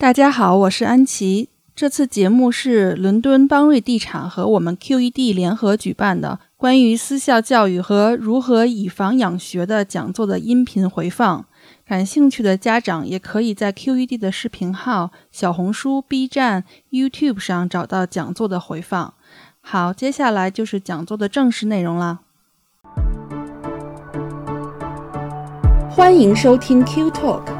大家好，我是安琪。这次节目是伦敦邦瑞地产和我们 QED 联合举办的关于私校教育和如何以房养学的讲座的音频回放。感兴趣的家长也可以在 QED 的视频号、小红书、B 站、YouTube 上找到讲座的回放。好，接下来就是讲座的正式内容啦。欢迎收听 Q Talk。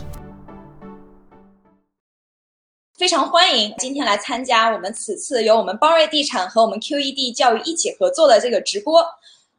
非常欢迎今天来参加我们此次由我们邦瑞地产和我们 QED 教育一起合作的这个直播，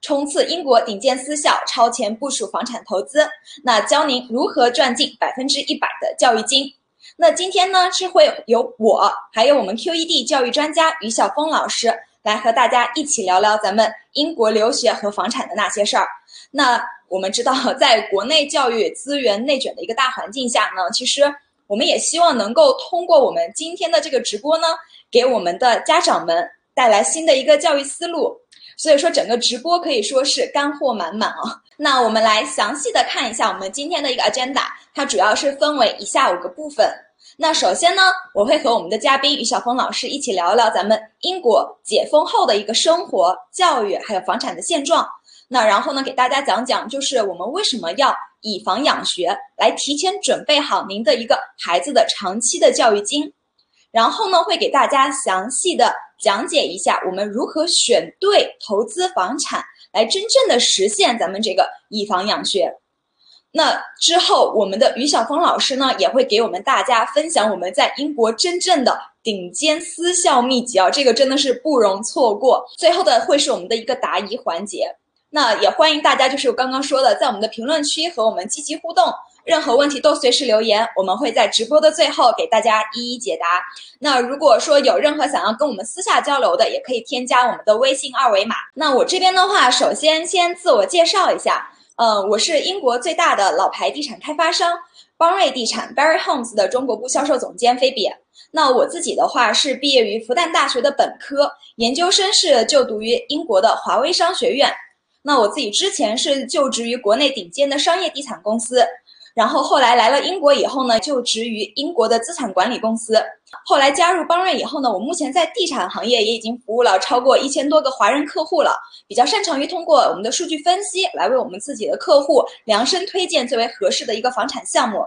冲刺英国顶尖私校，超前部署房产投资。那教您如何赚进百分之一百的教育金。那今天呢是会有我，还有我们 QED 教育专家于晓峰老师来和大家一起聊聊咱们英国留学和房产的那些事儿。那我们知道，在国内教育资源内卷的一个大环境下呢，其实。我们也希望能够通过我们今天的这个直播呢，给我们的家长们带来新的一个教育思路。所以说，整个直播可以说是干货满满啊。那我们来详细的看一下我们今天的一个 agenda，它主要是分为以下五个部分。那首先呢，我会和我们的嘉宾于晓峰老师一起聊聊咱们英国解封后的一个生活、教育还有房产的现状。那然后呢，给大家讲讲，就是我们为什么要。以房养学，来提前准备好您的一个孩子的长期的教育金，然后呢，会给大家详细的讲解一下我们如何选对投资房产，来真正的实现咱们这个以房养学。那之后，我们的于晓峰老师呢，也会给我们大家分享我们在英国真正的顶尖私校秘籍啊，这个真的是不容错过。最后的会是我们的一个答疑环节。那也欢迎大家，就是我刚刚说的，在我们的评论区和我们积极互动，任何问题都随时留言，我们会在直播的最后给大家一一解答。那如果说有任何想要跟我们私下交流的，也可以添加我们的微信二维码。那我这边的话，首先先自我介绍一下，呃，我是英国最大的老牌地产开发商邦瑞地产 Barry Homes 的中国部销售总监菲比。那我自己的话是毕业于复旦大学的本科，研究生是就读于英国的华威商学院。那我自己之前是就职于国内顶尖的商业地产公司，然后后来来了英国以后呢，就职于英国的资产管理公司。后来加入邦瑞以后呢，我目前在地产行业也已经服务了超过一千多个华人客户了，比较擅长于通过我们的数据分析来为我们自己的客户量身推荐最为合适的一个房产项目。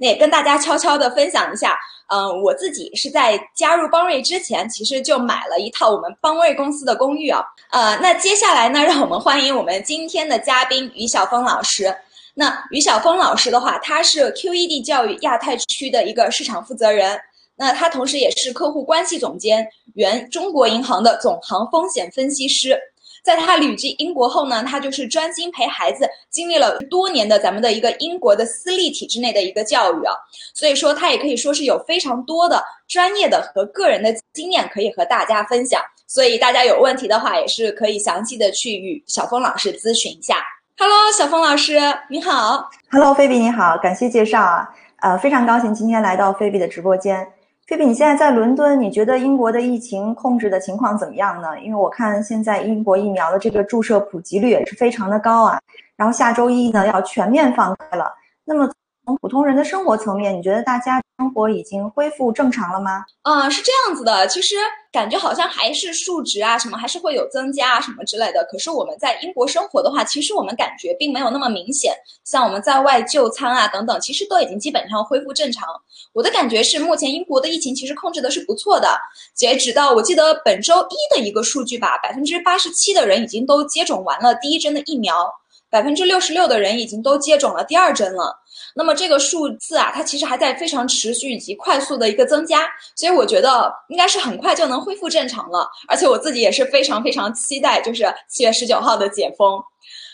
那也跟大家悄悄的分享一下。嗯，我自己是在加入邦瑞之前，其实就买了一套我们邦瑞公司的公寓啊。呃，那接下来呢，让我们欢迎我们今天的嘉宾于晓峰老师。那于晓峰老师的话，他是 QED 教育亚太区的一个市场负责人，那他同时也是客户关系总监，原中国银行的总行风险分析师。在他旅居英国后呢，他就是专心陪孩子经历了多年的咱们的一个英国的私立体制内的一个教育啊，所以说他也可以说是有非常多的专业的和个人的经验可以和大家分享，所以大家有问题的话也是可以详细的去与小峰老师咨询一下。Hello，小峰老师你好。Hello，菲比你好，感谢介绍啊，呃，非常高兴今天来到菲比的直播间。菲比，你现在在伦敦，你觉得英国的疫情控制的情况怎么样呢？因为我看现在英国疫苗的这个注射普及率也是非常的高啊。然后下周一呢要全面放开了，那么。从普通人的生活层面，你觉得大家生活已经恢复正常了吗？嗯，是这样子的。其实感觉好像还是数值啊，什么还是会有增加啊，什么之类的。可是我们在英国生活的话，其实我们感觉并没有那么明显。像我们在外就餐啊等等，其实都已经基本上恢复正常。我的感觉是，目前英国的疫情其实控制的是不错的。截止到我记得本周一的一个数据吧，百分之八十七的人已经都接种完了第一针的疫苗，百分之六十六的人已经都接种了第二针了。那么这个数字啊，它其实还在非常持续以及快速的一个增加，所以我觉得应该是很快就能恢复正常了。而且我自己也是非常非常期待，就是七月十九号的解封。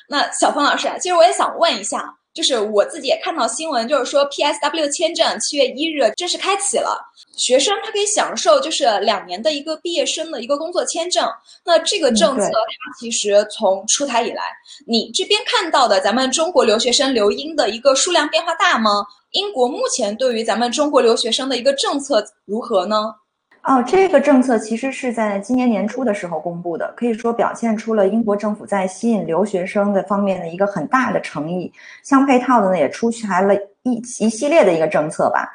那小峰老师，其实我也想问一下，就是我自己也看到新闻，就是说 PSW 签证七月一日正式开启了，学生他可以享受就是两年的一个毕业生的一个工作签证。那这个政策它其实从出台以来，你这边看到的咱们中国留学生留英的一个数量变化大吗？英国目前对于咱们中国留学生的一个政策如何呢？哦，这个政策其实是在今年年初的时候公布的，可以说表现出了英国政府在吸引留学生的方面的一个很大的诚意。相配套的呢，也出台了一一系列的一个政策吧。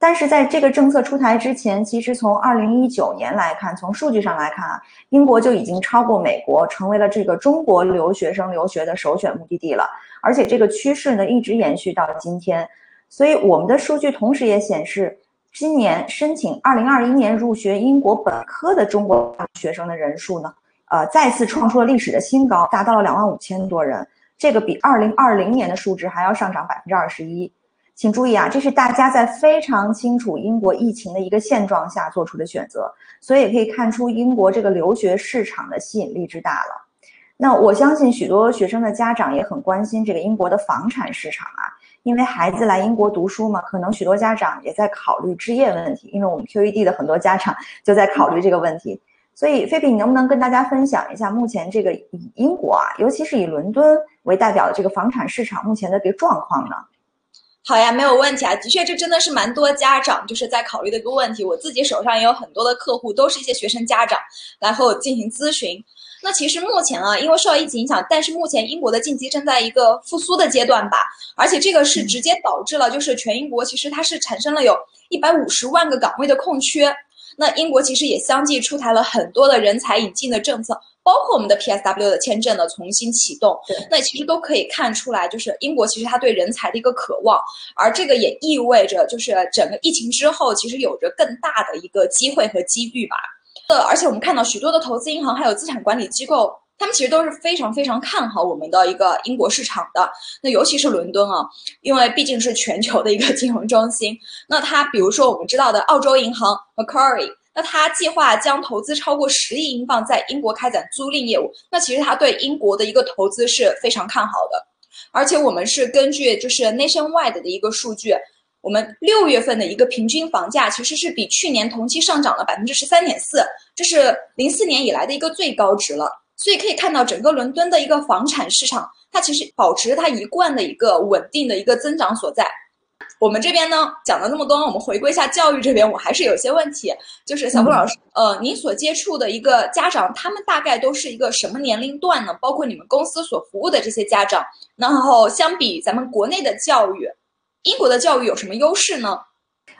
但是在这个政策出台之前，其实从二零一九年来看，从数据上来看啊，英国就已经超过美国，成为了这个中国留学生留学的首选目的地了。而且这个趋势呢，一直延续到今天。所以我们的数据同时也显示。今年申请二零二一年入学英国本科的中国学生的人数呢，呃，再次创出了历史的新高，达到了两万五千多人。这个比二零二零年的数值还要上涨百分之二十一。请注意啊，这是大家在非常清楚英国疫情的一个现状下做出的选择，所以也可以看出英国这个留学市场的吸引力之大了。那我相信许多学生的家长也很关心这个英国的房产市场啊。因为孩子来英国读书嘛，可能许多家长也在考虑置业问题。因为我们 QED 的很多家长就在考虑这个问题，所以菲比，你能不能跟大家分享一下目前这个以英国啊，尤其是以伦敦为代表的这个房产市场目前的这个状况呢？好呀，没有问题啊。的确，这真的是蛮多家长就是在考虑的一个问题。我自己手上也有很多的客户，都是一些学生家长来和我进行咨询。那其实目前啊，因为受到疫情影响，但是目前英国的经济正在一个复苏的阶段吧，而且这个是直接导致了，就是全英国其实它是产生了有一百五十万个岗位的空缺。那英国其实也相继出台了很多的人才引进的政策，包括我们的 PSW 的签证的重新启动。那其实都可以看出来，就是英国其实它对人才的一个渴望，而这个也意味着就是整个疫情之后，其实有着更大的一个机会和机遇吧。呃，而且我们看到许多的投资银行还有资产管理机构，他们其实都是非常非常看好我们的一个英国市场的。那尤其是伦敦啊，因为毕竟是全球的一个金融中心。那它比如说我们知道的澳洲银行 Macquarie，那它计划将投资超过十亿英镑在英国开展租赁业务。那其实它对英国的一个投资是非常看好的。而且我们是根据就是 Nationwide 的一个数据。我们六月份的一个平均房价其实是比去年同期上涨了百分之十三点四，这是零四年以来的一个最高值了。所以可以看到，整个伦敦的一个房产市场，它其实保持它一贯的一个稳定的一个增长所在。我们这边呢讲了那么多，我们回归一下教育这边，我还是有些问题。就是小峰老师，呃，您所接触的一个家长，他们大概都是一个什么年龄段呢？包括你们公司所服务的这些家长，然后相比咱们国内的教育。英国的教育有什么优势呢？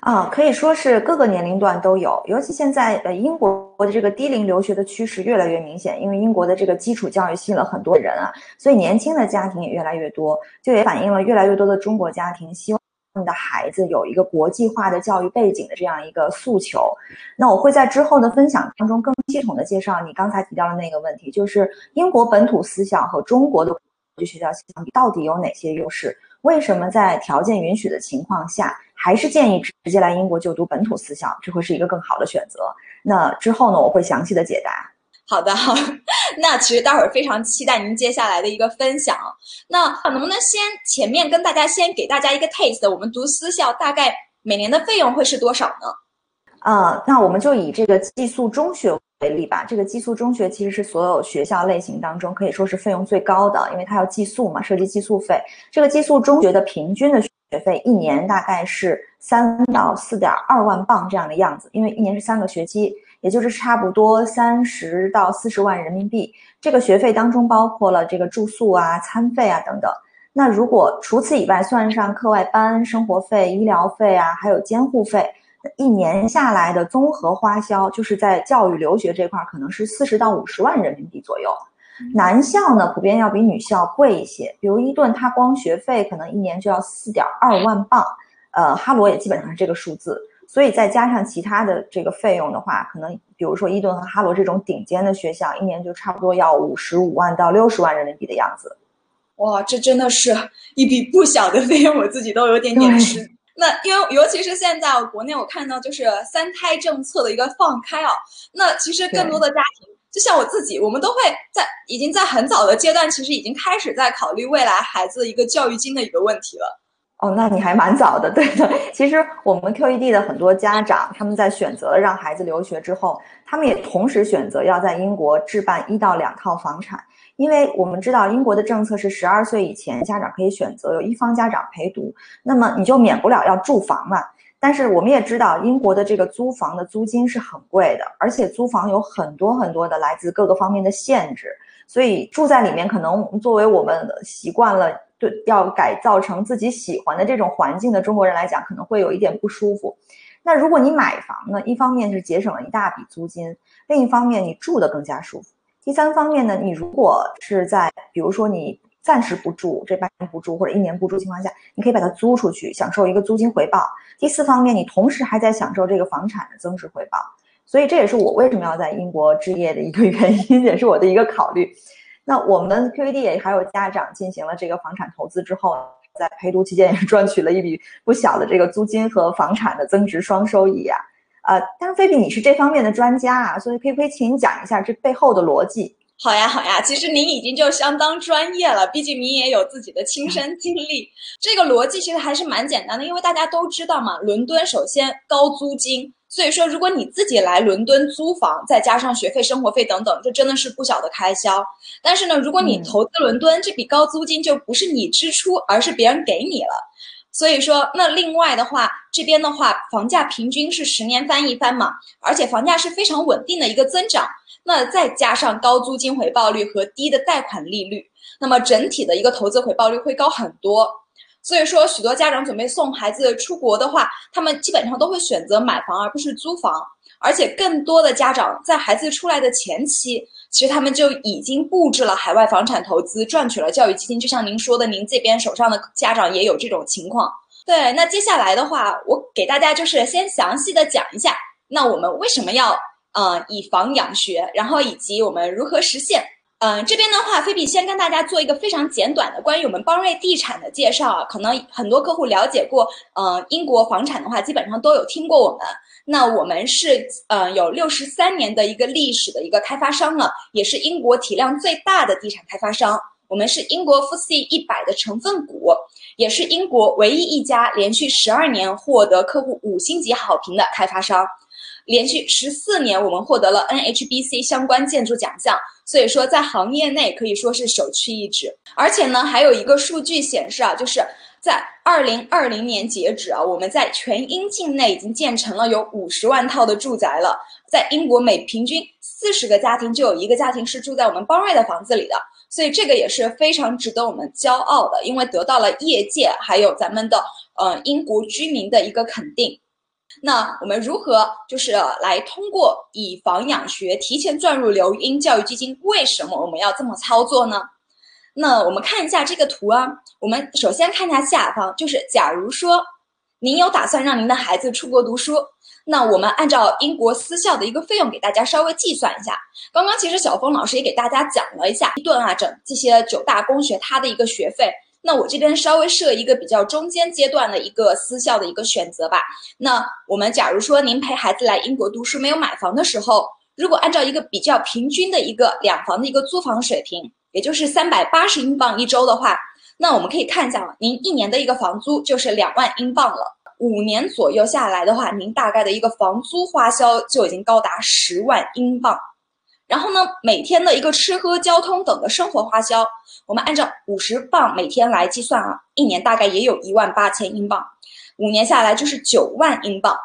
啊，可以说是各个年龄段都有，尤其现在呃，英国的这个低龄留学的趋势越来越明显，因为英国的这个基础教育吸引了很多人啊，所以年轻的家庭也越来越多，就也反映了越来越多的中国家庭希望他们的孩子有一个国际化的教育背景的这样一个诉求。那我会在之后的分享当中更系统的介绍你刚才提到的那个问题，就是英国本土思想和中国的国际学校相比，到底有哪些优势？为什么在条件允许的情况下，还是建议直接来英国就读本土私校，这会是一个更好的选择？那之后呢，我会详细的解答。好的，好，那其实待会儿非常期待您接下来的一个分享。那能不能先前面跟大家先给大家一个 taste，我们读私校大概每年的费用会是多少呢？呃，那我们就以这个寄宿中学。为例吧，这个寄宿中学其实是所有学校类型当中可以说是费用最高的，因为它要寄宿嘛，涉及寄宿费。这个寄宿中学的平均的学费一年大概是三到四点二万镑这样的样子，因为一年是三个学期，也就是差不多三十到四十万人民币。这个学费当中包括了这个住宿啊、餐费啊等等。那如果除此以外算上课外班、生活费、医疗费啊，还有监护费。一年下来的综合花销，就是在教育留学这块儿，可能是四十到五十万人民币左右。男校呢，普遍要比女校贵一些。比如伊顿，它光学费可能一年就要四点二万镑，呃，哈罗也基本上是这个数字。所以再加上其他的这个费用的话，可能比如说伊顿和哈罗这种顶尖的学校，一年就差不多要五十五万到六十万人民币的样子。哇，这真的是一笔不小的费用，我自己都有点点吃。那因为尤其是现在国内，我看到就是三胎政策的一个放开啊，那其实更多的家庭就像我自己，我们都会在已经在很早的阶段，其实已经开始在考虑未来孩子一个教育金的一个问题了。哦，那你还蛮早的，对的。其实我们 QED 的很多家长，他们在选择了让孩子留学之后，他们也同时选择要在英国置办一到两套房产，因为我们知道英国的政策是十二岁以前家长可以选择有一方家长陪读，那么你就免不了要住房嘛。但是我们也知道，英国的这个租房的租金是很贵的，而且租房有很多很多的来自各个方面的限制，所以住在里面可能作为我们习惯了对要改造成自己喜欢的这种环境的中国人来讲，可能会有一点不舒服。那如果你买房呢，一方面是节省了一大笔租金，另一方面你住的更加舒服。第三方面呢，你如果是在比如说你。暂时不住，这半年不住或者一年不住情况下，你可以把它租出去，享受一个租金回报。第四方面，你同时还在享受这个房产的增值回报。所以这也是我为什么要在英国置业的一个原因，也是我的一个考虑。那我们 QED 也还有家长进行了这个房产投资之后，在陪读期间也赚取了一笔不小的这个租金和房产的增值双收益啊。呃，但是菲比你是这方面的专家啊，所以可不可以请你讲一下这背后的逻辑。好呀，好呀，其实您已经就相当专业了，毕竟您也有自己的亲身经历。这个逻辑其实还是蛮简单的，因为大家都知道嘛，伦敦首先高租金，所以说如果你自己来伦敦租房，再加上学费、生活费等等，这真的是不小的开销。但是呢，如果你投资伦敦，这笔高租金就不是你支出，而是别人给你了。所以说，那另外的话，这边的话，房价平均是十年翻一番嘛，而且房价是非常稳定的一个增长。那再加上高租金回报率和低的贷款利率，那么整体的一个投资回报率会高很多。所以说，许多家长准备送孩子出国的话，他们基本上都会选择买房而不是租房。而且，更多的家长在孩子出来的前期，其实他们就已经布置了海外房产投资，赚取了教育基金。就像您说的，您这边手上的家长也有这种情况。对，那接下来的话，我给大家就是先详细的讲一下，那我们为什么要呃以房养学，然后以及我们如何实现。嗯，这边的话，菲比先跟大家做一个非常简短的关于我们邦瑞地产的介绍啊。可能很多客户了解过，嗯，英国房产的话，基本上都有听过我们。那我们是呃有六十三年的一个历史的一个开发商了，也是英国体量最大的地产开发商。我们是英国富 C 一百的成分股，也是英国唯一一家连续十二年获得客户五星级好评的开发商。连续十四年，我们获得了 NHBC 相关建筑奖项，所以说在行业内可以说是首屈一指。而且呢，还有一个数据显示啊，就是在二零二零年截止啊，我们在全英境内已经建成了有五十万套的住宅了。在英国，每平均四十个家庭就有一个家庭是住在我们邦瑞的房子里的，所以这个也是非常值得我们骄傲的，因为得到了业界还有咱们的呃英国居民的一个肯定。那我们如何就是来通过以房养学提前赚入留英教育基金？为什么我们要这么操作呢？那我们看一下这个图啊。我们首先看一下下方，就是假如说您有打算让您的孩子出国读书，那我们按照英国私校的一个费用给大家稍微计算一下。刚刚其实小峰老师也给大家讲了一下一顿啊，整这些九大公学它的一个学费。那我这边稍微设一个比较中间阶段的一个私校的一个选择吧。那我们假如说您陪孩子来英国读书没有买房的时候，如果按照一个比较平均的一个两房的一个租房水平，也就是三百八十英镑一周的话，那我们可以看一下，您一年的一个房租就是两万英镑了。五年左右下来的话，您大概的一个房租花销就已经高达十万英镑。然后呢，每天的一个吃喝交通等的生活花销，我们按照五十磅每天来计算啊，一年大概也有一万八千英镑，五年下来就是九万英镑。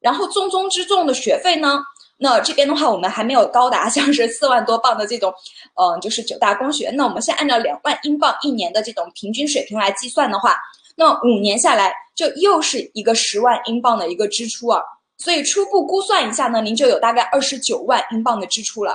然后重中之重的学费呢，那这边的话我们还没有高达像是四万多镑的这种，嗯，就是九大公学。那我们先按照两万英镑一年的这种平均水平来计算的话，那五年下来就又是一个十万英镑的一个支出啊。所以初步估算一下呢，您就有大概二十九万英镑的支出了。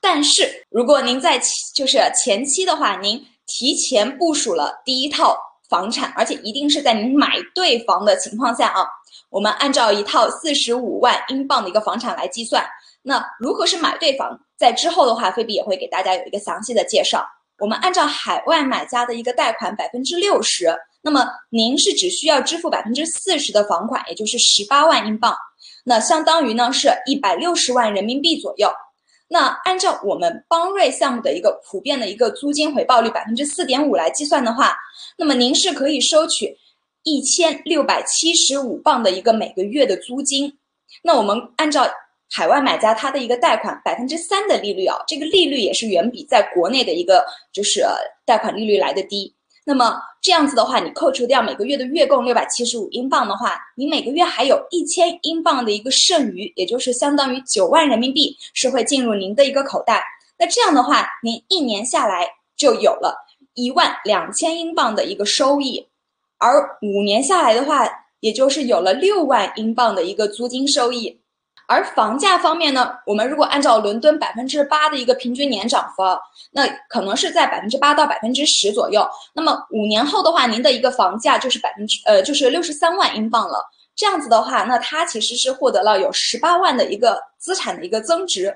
但是如果您在就是前期的话，您提前部署了第一套房产，而且一定是在您买对房的情况下啊，我们按照一套四十五万英镑的一个房产来计算。那如何是买对房？在之后的话，菲比也会给大家有一个详细的介绍。我们按照海外买家的一个贷款百分之六十，那么您是只需要支付百分之四十的房款，也就是十八万英镑。那相当于呢是一百六十万人民币左右。那按照我们邦瑞项目的一个普遍的一个租金回报率百分之四点五来计算的话，那么您是可以收取一千六百七十五镑的一个每个月的租金。那我们按照海外买家他的一个贷款百分之三的利率啊，这个利率也是远比在国内的一个就是贷款利率来的低。那么这样子的话，你扣除掉每个月的月供六百七十五英镑的话，你每个月还有一千英镑的一个剩余，也就是相当于九万人民币是会进入您的一个口袋。那这样的话，您一年下来就有了一万两千英镑的一个收益，而五年下来的话，也就是有了六万英镑的一个租金收益。而房价方面呢，我们如果按照伦敦百分之八的一个平均年涨幅，那可能是在百分之八到百分之十左右。那么五年后的话，您的一个房价就是百分之呃就是六十三万英镑了。这样子的话，那它其实是获得了有十八万的一个资产的一个增值。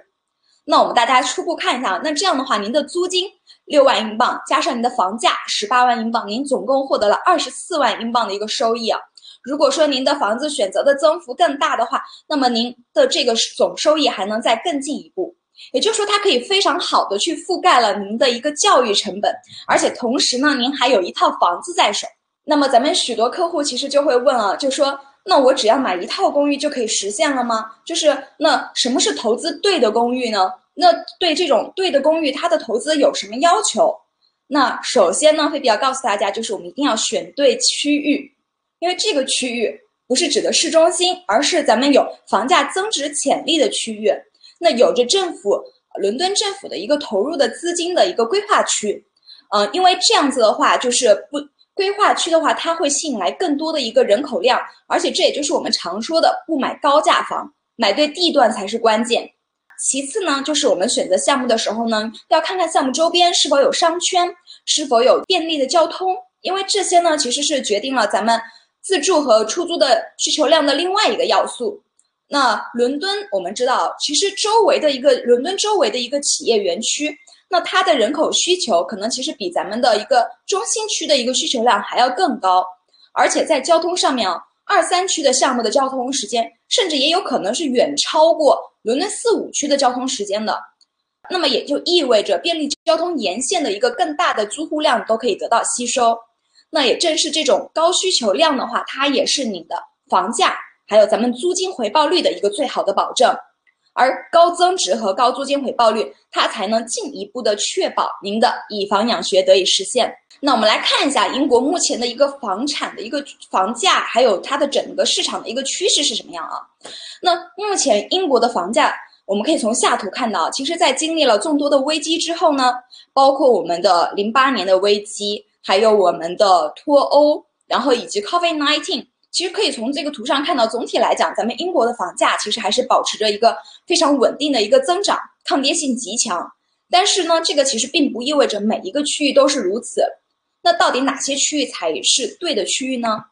那我们大家初步看一下，那这样的话，您的租金六万英镑加上您的房价十八万英镑，您总共获得了二十四万英镑的一个收益啊。如果说您的房子选择的增幅更大的话，那么您的这个总收益还能再更进一步。也就是说，它可以非常好的去覆盖了您的一个教育成本，而且同时呢，您还有一套房子在手。那么咱们许多客户其实就会问啊，就说那我只要买一套公寓就可以实现了吗？就是那什么是投资对的公寓呢？那对这种对的公寓，它的投资有什么要求？那首先呢，会比要告诉大家，就是我们一定要选对区域。因为这个区域不是指的市中心，而是咱们有房价增值潜力的区域。那有着政府伦敦政府的一个投入的资金的一个规划区，嗯，因为这样子的话，就是不规划区的话，它会吸引来更多的一个人口量，而且这也就是我们常说的不买高价房，买对地段才是关键。其次呢，就是我们选择项目的时候呢，要看看项目周边是否有商圈，是否有便利的交通，因为这些呢，其实是决定了咱们。自住和出租的需求量的另外一个要素，那伦敦我们知道，其实周围的一个伦敦周围的一个企业园区，那它的人口需求可能其实比咱们的一个中心区的一个需求量还要更高，而且在交通上面啊，二三区的项目的交通时间，甚至也有可能是远超过伦敦四五区的交通时间的，那么也就意味着便利交通沿线的一个更大的租户量都可以得到吸收。那也正是这种高需求量的话，它也是你的房价还有咱们租金回报率的一个最好的保证，而高增值和高租金回报率，它才能进一步的确保您的以房养学得以实现。那我们来看一下英国目前的一个房产的一个房价，还有它的整个市场的一个趋势是什么样啊？那目前英国的房价，我们可以从下图看到，其实在经历了众多的危机之后呢，包括我们的零八年的危机。还有我们的脱欧，然后以及 COVID-19，其实可以从这个图上看到，总体来讲，咱们英国的房价其实还是保持着一个非常稳定的一个增长，抗跌性极强。但是呢，这个其实并不意味着每一个区域都是如此。那到底哪些区域才是对的区域呢？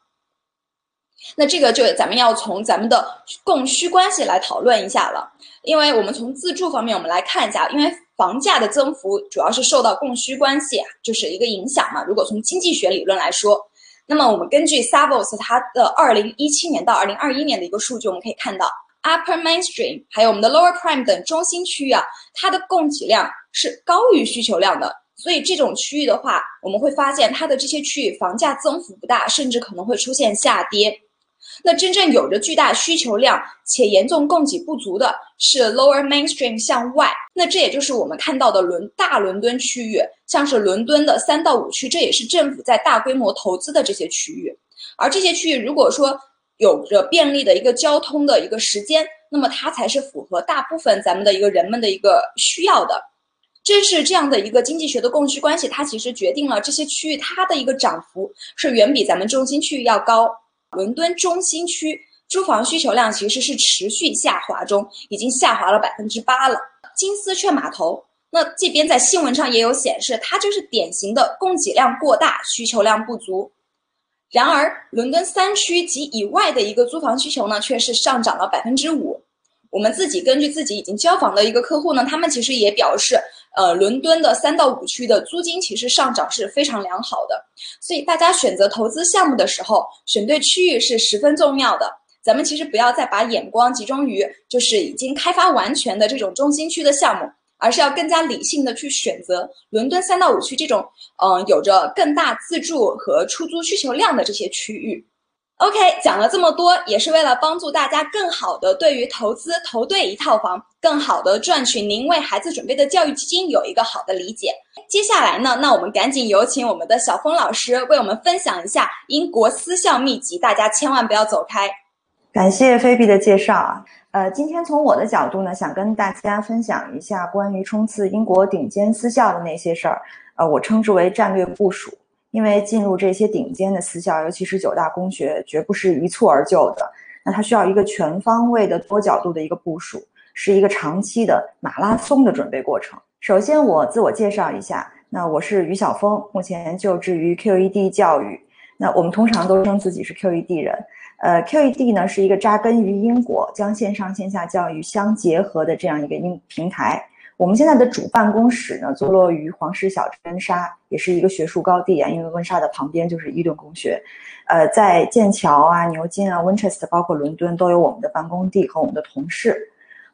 那这个就咱们要从咱们的供需关系来讨论一下了。因为我们从自住方面，我们来看一下，因为。房价的增幅主要是受到供需关系啊，就是一个影响嘛。如果从经济学理论来说，那么我们根据 Savos 它的二零一七年到二零二一年的一个数据，我们可以看到 Upper Mainstream 还有我们的 Lower Prime 等中心区域啊，它的供给量是高于需求量的。所以这种区域的话，我们会发现它的这些区域房价增幅不大，甚至可能会出现下跌。那真正有着巨大需求量且严重供给不足的是 Lower Mainstream 向外，那这也就是我们看到的伦大伦敦区域，像是伦敦的三到五区，这也是政府在大规模投资的这些区域。而这些区域如果说有着便利的一个交通的一个时间，那么它才是符合大部分咱们的一个人们的一个需要的。正是这样的一个经济学的供需关系，它其实决定了这些区域它的一个涨幅是远比咱们中心区域要高。伦敦中心区住房需求量其实是持续下滑中，已经下滑了百分之八了。金丝雀码头，那这边在新闻上也有显示，它就是典型的供给量过大，需求量不足。然而，伦敦三区及以外的一个租房需求呢，却是上涨了百分之五。我们自己根据自己已经交房的一个客户呢，他们其实也表示。呃，伦敦的三到五区的租金其实上涨是非常良好的，所以大家选择投资项目的时候，选对区域是十分重要的。咱们其实不要再把眼光集中于就是已经开发完全的这种中心区的项目，而是要更加理性的去选择伦敦三到五区这种嗯有着更大自住和出租需求量的这些区域。OK，讲了这么多，也是为了帮助大家更好的对于投资投对一套房，更好的赚取您为孩子准备的教育基金有一个好的理解。接下来呢，那我们赶紧有请我们的小峰老师为我们分享一下英国私校秘籍，大家千万不要走开。感谢菲比的介绍啊，呃，今天从我的角度呢，想跟大家分享一下关于冲刺英国顶尖私校的那些事儿，呃，我称之为战略部署。因为进入这些顶尖的私校，尤其是九大公学，绝不是一蹴而就的。那它需要一个全方位的、多角度的一个部署，是一个长期的马拉松的准备过程。首先，我自我介绍一下，那我是于晓峰，目前就职于 QED 教育。那我们通常都称自己是 QED 人。呃，QED 呢是一个扎根于英国，将线上线下教育相结合的这样一个英平台。我们现在的主办公室呢，坐落于黄石小镇温莎，也是一个学术高地啊。因为温莎的旁边就是伊顿公学，呃，在剑桥啊、牛津啊、温彻斯特，包括伦敦，都有我们的办公地和我们的同事。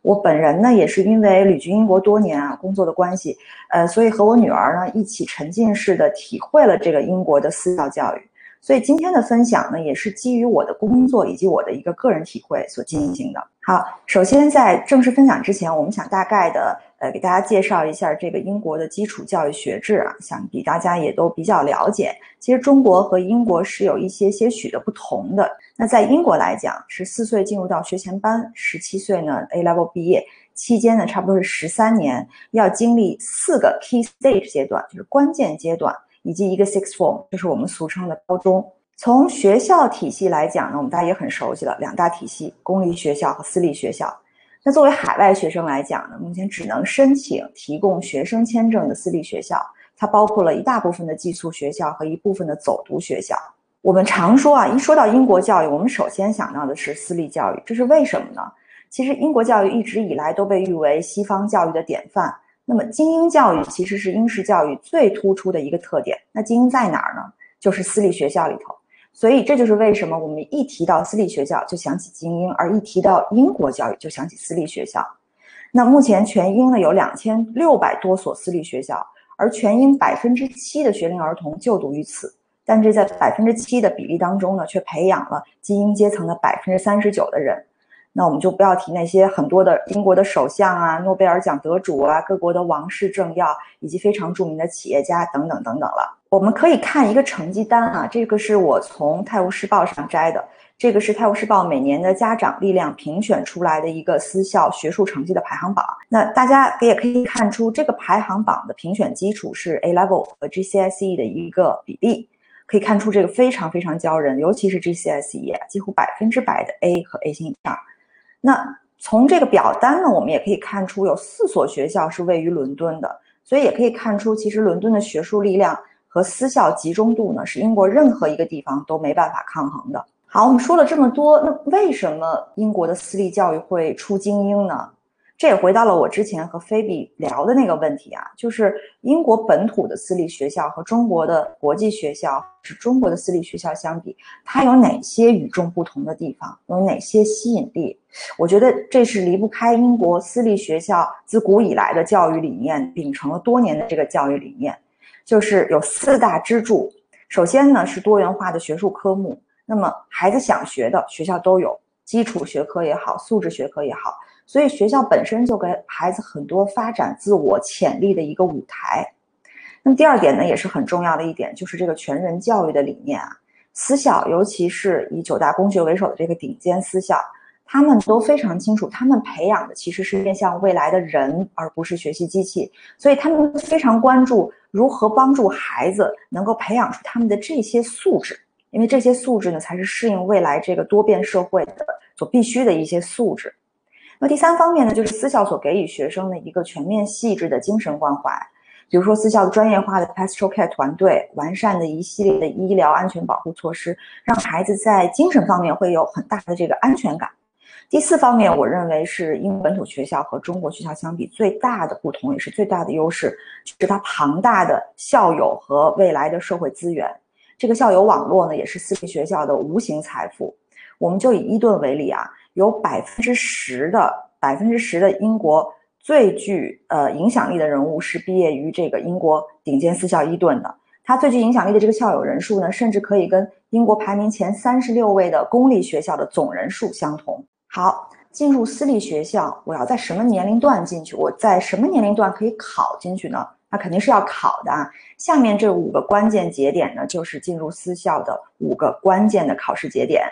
我本人呢，也是因为旅居英国多年啊，工作的关系，呃，所以和我女儿呢一起沉浸式的体会了这个英国的私校教育。所以今天的分享呢，也是基于我的工作以及我的一个个人体会所进行的。好，首先在正式分享之前，我们想大概的。呃，给大家介绍一下这个英国的基础教育学制啊，想必大家也都比较了解。其实中国和英国是有一些些许的不同的。那在英国来讲，十四岁进入到学前班，十七岁呢 A level 毕业期间呢，差不多是十三年，要经历四个 key stage 阶段，就是关键阶段，以及一个 six form，就是我们俗称的高中。从学校体系来讲呢，我们大家也很熟悉了，两大体系：公立学校和私立学校。那作为海外学生来讲呢，目前只能申请提供学生签证的私立学校，它包括了一大部分的寄宿学校和一部分的走读学校。我们常说啊，一说到英国教育，我们首先想到的是私立教育，这是为什么呢？其实英国教育一直以来都被誉为西方教育的典范。那么精英教育其实是英式教育最突出的一个特点。那精英在哪儿呢？就是私立学校里头。所以这就是为什么我们一提到私立学校就想起精英，而一提到英国教育就想起私立学校。那目前全英呢有两千六百多所私立学校，而全英百分之七的学龄儿童就读于此。但这在百分之七的比例当中呢，却培养了精英阶层的百分之三十九的人。那我们就不要提那些很多的英国的首相啊、诺贝尔奖得主啊、各国的王室政要以及非常著名的企业家等等等等了。我们可以看一个成绩单啊，这个是我从《泰晤士报》上摘的，这个是《泰晤士报》每年的家长力量评选出来的一个私校学术成绩的排行榜。那大家也可以看出，这个排行榜的评选基础是 A Level 和 GCSE 的一个比例，可以看出这个非常非常骄人，尤其是 GCSE，几乎百分之百的 A 和 A 星以上。那从这个表单呢，我们也可以看出有四所学校是位于伦敦的，所以也可以看出，其实伦敦的学术力量。和私校集中度呢，是英国任何一个地方都没办法抗衡的。好，我们说了这么多，那为什么英国的私立教育会出精英呢？这也回到了我之前和菲比聊的那个问题啊，就是英国本土的私立学校和中国的国际学校，是中国的私立学校相比，它有哪些与众不同的地方？有哪些吸引力？我觉得这是离不开英国私立学校自古以来的教育理念，秉承了多年的这个教育理念。就是有四大支柱，首先呢是多元化的学术科目，那么孩子想学的学校都有，基础学科也好，素质学科也好，所以学校本身就给孩子很多发展自我潜力的一个舞台。那么第二点呢也是很重要的一点，就是这个全人教育的理念啊，私校尤其是以九大公学为首的这个顶尖私校。他们都非常清楚，他们培养的其实是面向未来的人，而不是学习机器。所以他们非常关注如何帮助孩子能够培养出他们的这些素质，因为这些素质呢，才是适应未来这个多变社会的所必须的一些素质。那第三方面呢，就是私校所给予学生的一个全面细致的精神关怀，比如说私校的专业化的 pastoral care 团队，完善的一系列的医疗安全保护措施，让孩子在精神方面会有很大的这个安全感。第四方面，我认为是英本土学校和中国学校相比最大的不同，也是最大的优势，就是它庞大的校友和未来的社会资源。这个校友网络呢，也是私立学校的无形财富。我们就以伊顿为例啊，有百分之十的百分之十的英国最具呃影响力的人物是毕业于这个英国顶尖私校伊顿的。他最具影响力的这个校友人数呢，甚至可以跟英国排名前三十六位的公立学校的总人数相同。好，进入私立学校，我要在什么年龄段进去？我在什么年龄段可以考进去呢？那肯定是要考的啊。下面这五个关键节点呢，就是进入私校的五个关键的考试节点。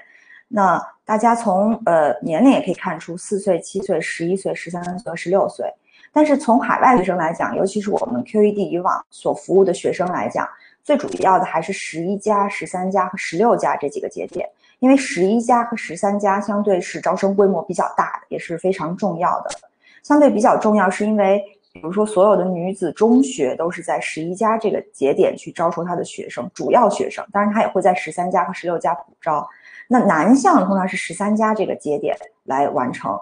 那大家从呃年龄也可以看出，四岁、七岁、十一岁、十三岁和十六岁。但是从海外学生来讲，尤其是我们 QED 以往所服务的学生来讲，最主要的还是十一加、十三加和十六加这几个节点。因为十一家和十三家相对是招生规模比较大的，也是非常重要的。相对比较重要，是因为比如说所有的女子中学都是在十一家这个节点去招收他的学生，主要学生。当然，他也会在十三家和十六家补招。那南向通常是十三家这个节点来完成，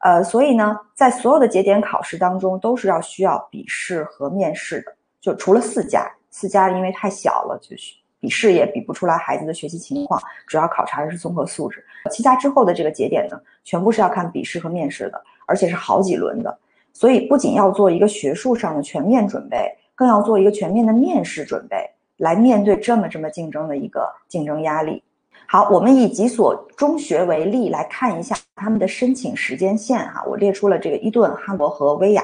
呃，所以呢，在所有的节点考试当中，都是要需要笔试和面试的，就除了四家，四家因为太小了，就是笔试也比不出来孩子的学习情况，主要考察的是综合素质。七加之后的这个节点呢，全部是要看笔试和面试的，而且是好几轮的，所以不仅要做一个学术上的全面准备，更要做一个全面的面试准备，来面对这么这么竞争的一个竞争压力。好，我们以几所中学为例来看一下他们的申请时间线哈。我列出了这个伊顿、哈罗和威亚。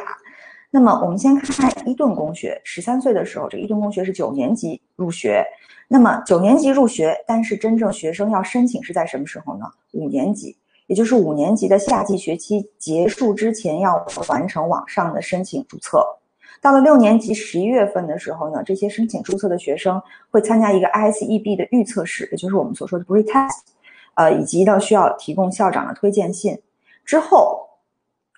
那么我们先看看伊顿公学，十三岁的时候，这个伊顿公学是九年级入学。那么九年级入学，但是真正学生要申请是在什么时候呢？五年级，也就是五年级的夏季学期结束之前要完成网上的申请注册。到了六年级十一月份的时候呢，这些申请注册的学生会参加一个 ISEB 的预测试，也就是我们所说的 pretest，呃，以及呢需要提供校长的推荐信。之后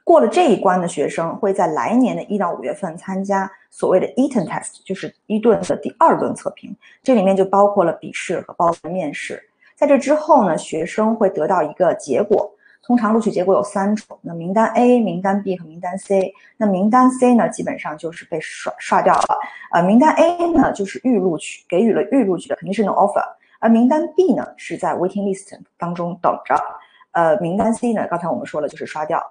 过了这一关的学生会在来年的一到五月份参加所谓的 Eton test，就是伊顿的第二轮测评，这里面就包括了笔试和包括面试。在这之后呢，学生会得到一个结果。通常录取结果有三种，那名单 A、名单 B 和名单 C。那名单 C 呢，基本上就是被刷刷掉了。呃，名单 A 呢，就是预录取，给予了预录取的肯定是 no offer。而名单 B 呢，是在 waiting list 当中等着。呃，名单 C 呢，刚才我们说了就是刷掉。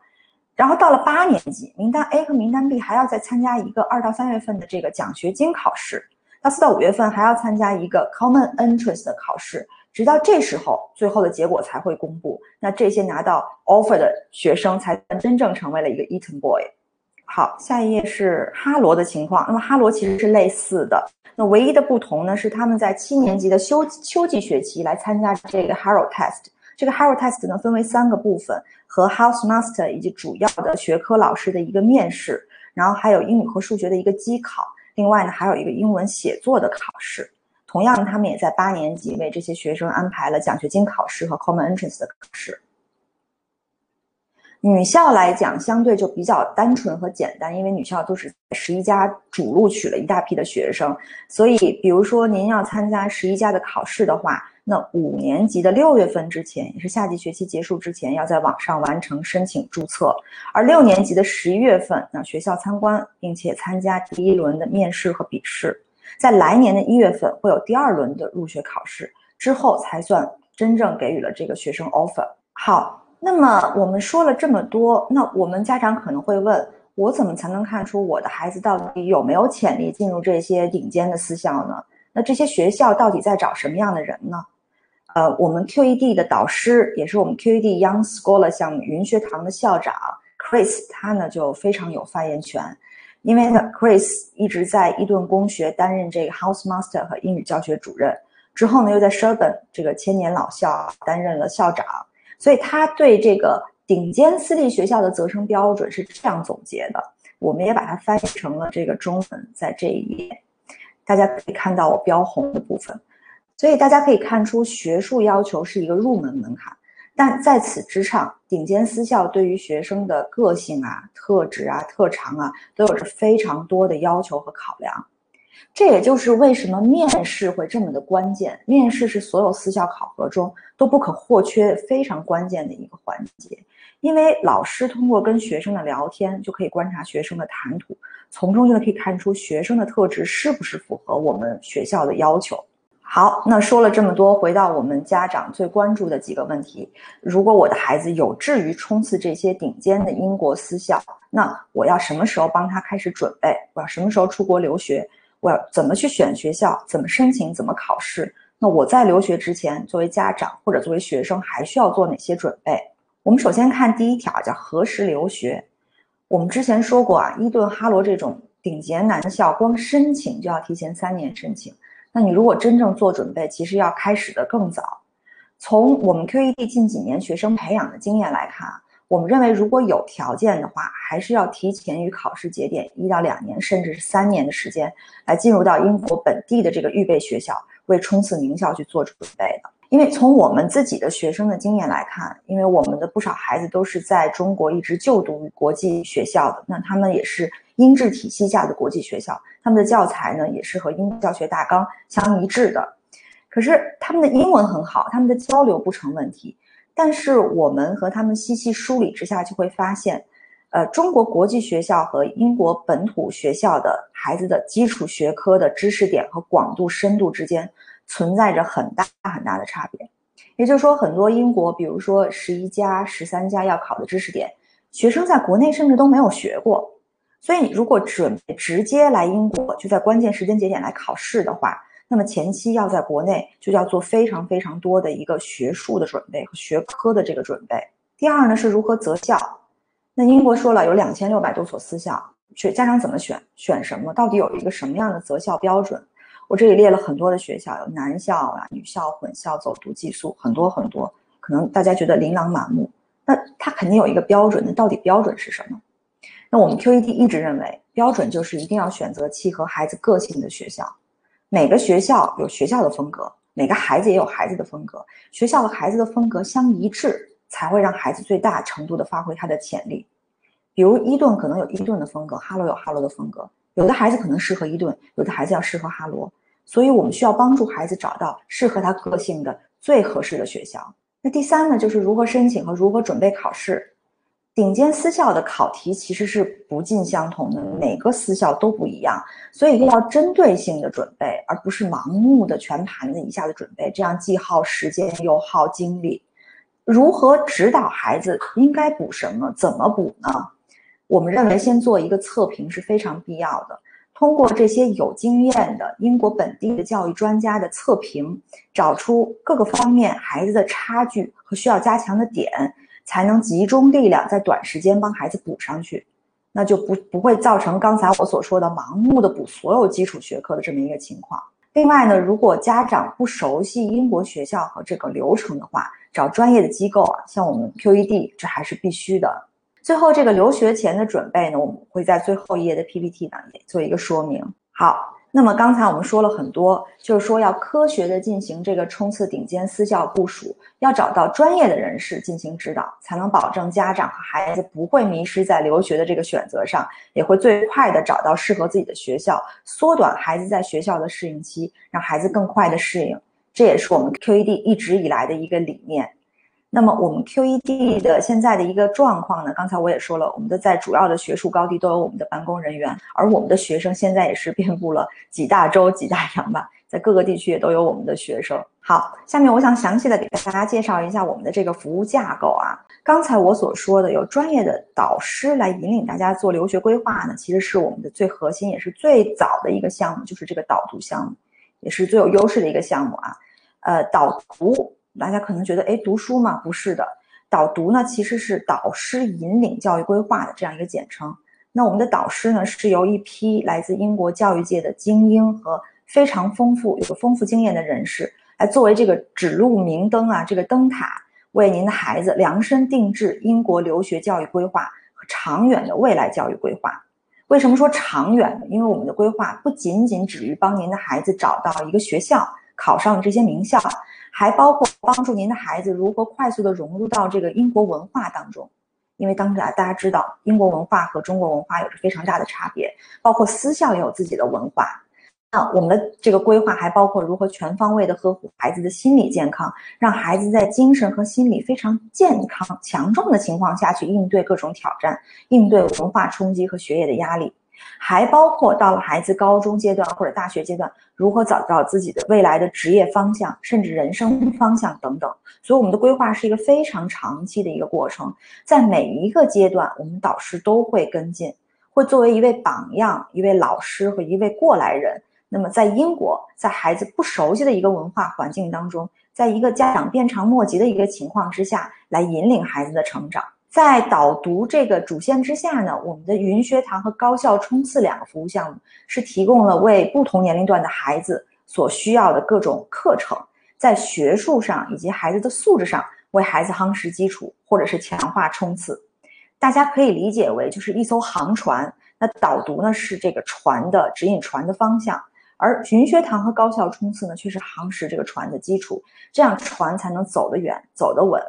然后到了八年级，名单 A 和名单 B 还要再参加一个二到三月份的这个奖学金考试，到四到五月份还要参加一个 common entrance 的考试。直到这时候，最后的结果才会公布。那这些拿到 offer 的学生才真正成为了一个 Eton boy。好，下一页是哈罗的情况。那么哈罗其实是类似的，那唯一的不同呢是他们在七年级的秋秋季学期来参加这个 Harrow test。这个 Harrow test 呢分为三个部分，和 House Master 以及主要的学科老师的一个面试，然后还有英语和数学的一个机考，另外呢还有一个英文写作的考试。同样，他们也在八年级为这些学生安排了奖学金考试和 Common Entrance 的考试。女校来讲，相对就比较单纯和简单，因为女校都是十一家主录取了一大批的学生，所以，比如说您要参加十一家的考试的话，那五年级的六月份之前，也是夏季学期结束之前，要在网上完成申请注册；而六年级的十一月份，那学校参观并且参加第一轮的面试和笔试。在来年的一月份会有第二轮的入学考试，之后才算真正给予了这个学生 offer。好，那么我们说了这么多，那我们家长可能会问，我怎么才能看出我的孩子到底有没有潜力进入这些顶尖的私校呢？那这些学校到底在找什么样的人呢？呃，我们 QED 的导师，也是我们 QED Young Scholar 项目云学堂的校长 Chris，他呢就非常有发言权。因为呢，Chris 一直在伊顿公学担任这个 House Master 和英语教学主任，之后呢又在 Sherborne 这个千年老校担任了校长，所以他对这个顶尖私立学校的择生标准是这样总结的。我们也把它翻译成了这个中文，在这一页，大家可以看到我标红的部分，所以大家可以看出学术要求是一个入门门槛。但在此之上，顶尖私校对于学生的个性啊、特质啊、特长啊，都有着非常多的要求和考量。这也就是为什么面试会这么的关键。面试是所有私校考核中都不可或缺、非常关键的一个环节。因为老师通过跟学生的聊天，就可以观察学生的谈吐，从中就可以看出学生的特质是不是符合我们学校的要求。好，那说了这么多，回到我们家长最关注的几个问题：如果我的孩子有志于冲刺这些顶尖的英国私校，那我要什么时候帮他开始准备？我要什么时候出国留学？我要怎么去选学校？怎么申请？怎么考试？那我在留学之前，作为家长或者作为学生，还需要做哪些准备？我们首先看第一条，叫何时留学。我们之前说过啊，伊顿、哈罗这种顶尖男校，光申请就要提前三年申请。那你如果真正做准备，其实要开始的更早。从我们 QED 近几年学生培养的经验来看，我们认为如果有条件的话，还是要提前于考试节点一到两年，甚至是三年的时间，来进入到英国本地的这个预备学校，为冲刺名校去做准备的。因为从我们自己的学生的经验来看，因为我们的不少孩子都是在中国一直就读于国际学校的，那他们也是。英制体系下的国际学校，他们的教材呢也是和英教学大纲相一致的。可是他们的英文很好，他们的交流不成问题。但是我们和他们细细梳理之下，就会发现，呃，中国国际学校和英国本土学校的孩子的基础学科的知识点和广度深度之间存在着很大很大的差别。也就是说，很多英国，比如说十一家、十三家要考的知识点，学生在国内甚至都没有学过。所以，你如果准备直接来英国，就在关键时间节点来考试的话，那么前期要在国内就要做非常非常多的一个学术的准备和学科的这个准备。第二呢，是如何择校。那英国说了有两千六百多所私校，学家长怎么选？选什么？到底有一个什么样的择校标准？我这里列了很多的学校，有男校啊、女校、混校、走读、寄宿，很多很多。可能大家觉得琳琅满目，那它肯定有一个标准。那到底标准是什么？那我们 QED 一直认为，标准就是一定要选择契合孩子个性的学校。每个学校有学校的风格，每个孩子也有孩子的风格。学校和孩子的风格相一致，才会让孩子最大程度的发挥他的潜力。比如伊顿可能有伊顿的风格，哈罗有哈罗的风格。有的孩子可能适合伊顿，有的孩子要适合哈罗。所以我们需要帮助孩子找到适合他个性的最合适的学校。那第三呢，就是如何申请和如何准备考试。顶尖私校的考题其实是不尽相同的，每个私校都不一样，所以要针对性的准备，而不是盲目的全盘的一下子准备，这样既耗时间又耗精力。如何指导孩子应该补什么，怎么补呢？我们认为先做一个测评是非常必要的，通过这些有经验的英国本地的教育专家的测评，找出各个方面孩子的差距和需要加强的点。才能集中力量在短时间帮孩子补上去，那就不不会造成刚才我所说的盲目的补所有基础学科的这么一个情况。另外呢，如果家长不熟悉英国学校和这个流程的话，找专业的机构啊，像我们 QED 这还是必须的。最后这个留学前的准备呢，我们会在最后一页的 PPT 呢也做一个说明。好。那么刚才我们说了很多，就是说要科学的进行这个冲刺顶尖私校部署，要找到专业的人士进行指导，才能保证家长和孩子不会迷失在留学的这个选择上，也会最快的找到适合自己的学校，缩短孩子在学校的适应期，让孩子更快的适应。这也是我们 QED 一直以来的一个理念。那么我们 QED 的现在的一个状况呢？刚才我也说了，我们的在主要的学术高地都有我们的办公人员，而我们的学生现在也是遍布了几大洲几大洋吧，在各个地区也都有我们的学生。好，下面我想详细的给大家介绍一下我们的这个服务架构啊。刚才我所说的有专业的导师来引领大家做留学规划呢，其实是我们的最核心也是最早的一个项目，就是这个导读项目，也是最有优势的一个项目啊。呃，导读。大家可能觉得，哎，读书嘛，不是的。导读呢，其实是导师引领教育规划的这样一个简称。那我们的导师呢，是由一批来自英国教育界的精英和非常丰富、有着丰富经验的人士，来作为这个指路明灯啊，这个灯塔，为您的孩子量身定制英国留学教育规划和长远的未来教育规划。为什么说长远呢？因为我们的规划不仅仅止于帮您的孩子找到一个学校，考上这些名校。还包括帮助您的孩子如何快速的融入到这个英国文化当中，因为当然大家知道，英国文化和中国文化有着非常大的差别，包括私校也有自己的文化。那我们的这个规划还包括如何全方位的呵护孩子的心理健康，让孩子在精神和心理非常健康、强壮的情况下去应对各种挑战，应对文化冲击和学业的压力。还包括到了孩子高中阶段或者大学阶段，如何找到自己的未来的职业方向，甚至人生方向等等。所以，我们的规划是一个非常长期的一个过程，在每一个阶段，我们导师都会跟进，会作为一位榜样、一位老师和一位过来人。那么，在英国，在孩子不熟悉的一个文化环境当中，在一个家长鞭长莫及的一个情况之下，来引领孩子的成长。在导读这个主线之下呢，我们的云学堂和高校冲刺两个服务项目是提供了为不同年龄段的孩子所需要的各种课程，在学术上以及孩子的素质上为孩子夯实基础，或者是强化冲刺。大家可以理解为就是一艘航船，那导读呢是这个船的指引船的方向，而云学堂和高校冲刺呢却是夯实这个船的基础，这样船才能走得远，走得稳。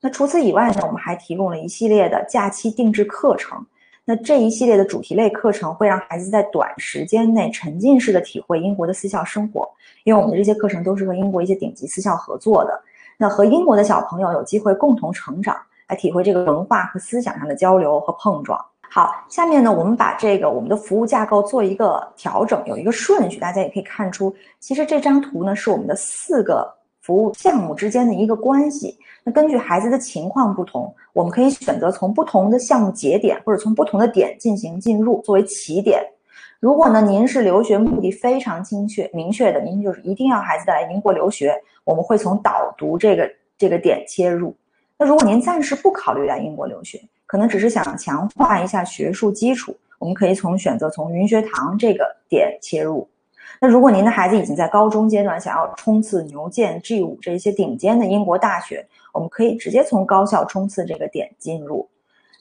那除此以外呢，我们还提供了一系列的假期定制课程。那这一系列的主题类课程会让孩子在短时间内沉浸式的体会英国的私校生活，因为我们的这些课程都是和英国一些顶级私校合作的。那和英国的小朋友有机会共同成长，来体会这个文化和思想上的交流和碰撞。好，下面呢，我们把这个我们的服务架构做一个调整，有一个顺序，大家也可以看出，其实这张图呢是我们的四个服务项目之间的一个关系。那根据孩子的情况不同，我们可以选择从不同的项目节点或者从不同的点进行进入作为起点。如果呢您是留学目的非常精确明确的，您就是一定要孩子来英国留学，我们会从导读这个这个点切入。那如果您暂时不考虑来英国留学，可能只是想强化一下学术基础，我们可以从选择从云学堂这个点切入。那如果您的孩子已经在高中阶段，想要冲刺牛剑、G 五这些顶尖的英国大学，我们可以直接从高校冲刺这个点进入。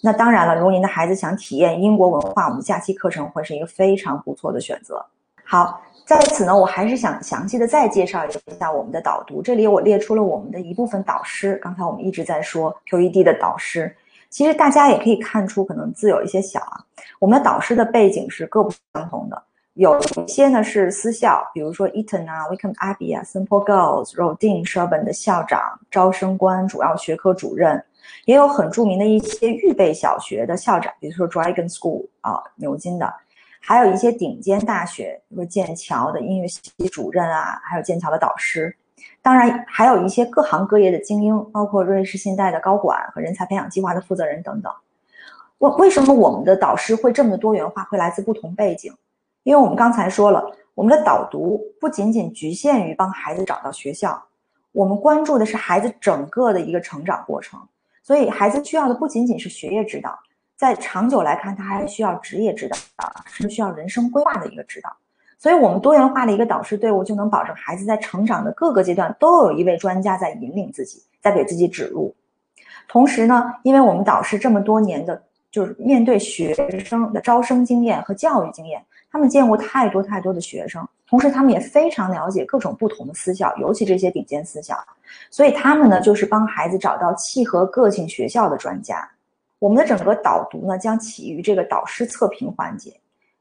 那当然了，如果您的孩子想体验英国文化，我们假期课程会是一个非常不错的选择。好，在此呢，我还是想详细的再介绍一下我们的导读。这里我列出了我们的一部分导师。刚才我们一直在说 QED 的导师，其实大家也可以看出，可能字有一些小啊。我们的导师的背景是各不相同的。有一些呢是私校，比如说 Eton 啊、Wickham Abbey 啊、Simple Girls、Rodin、Sherban 的校长、招生官、主要学科主任，也有很著名的一些预备小学的校长，比如说 Dragon School 啊，牛津的，还有一些顶尖大学，比如说剑桥的音乐系主任啊，还有剑桥的导师，当然还有一些各行各业的精英，包括瑞士信贷的高管和人才培养计划的负责人等等。为为什么我们的导师会这么多元化，会来自不同背景？因为我们刚才说了，我们的导读不仅仅局限于帮孩子找到学校，我们关注的是孩子整个的一个成长过程。所以，孩子需要的不仅仅是学业指导，在长久来看，他还需要职业指导，甚至需要人生规划的一个指导。所以，我们多元化的一个导师队伍，就能保证孩子在成长的各个阶段都有一位专家在引领自己，在给自己指路。同时呢，因为我们导师这么多年的，就是面对学生的招生经验和教育经验。他们见过太多太多的学生，同时他们也非常了解各种不同的私校，尤其这些顶尖私校，所以他们呢就是帮孩子找到契合个性学校的专家。我们的整个导读呢将起于这个导师测评环节，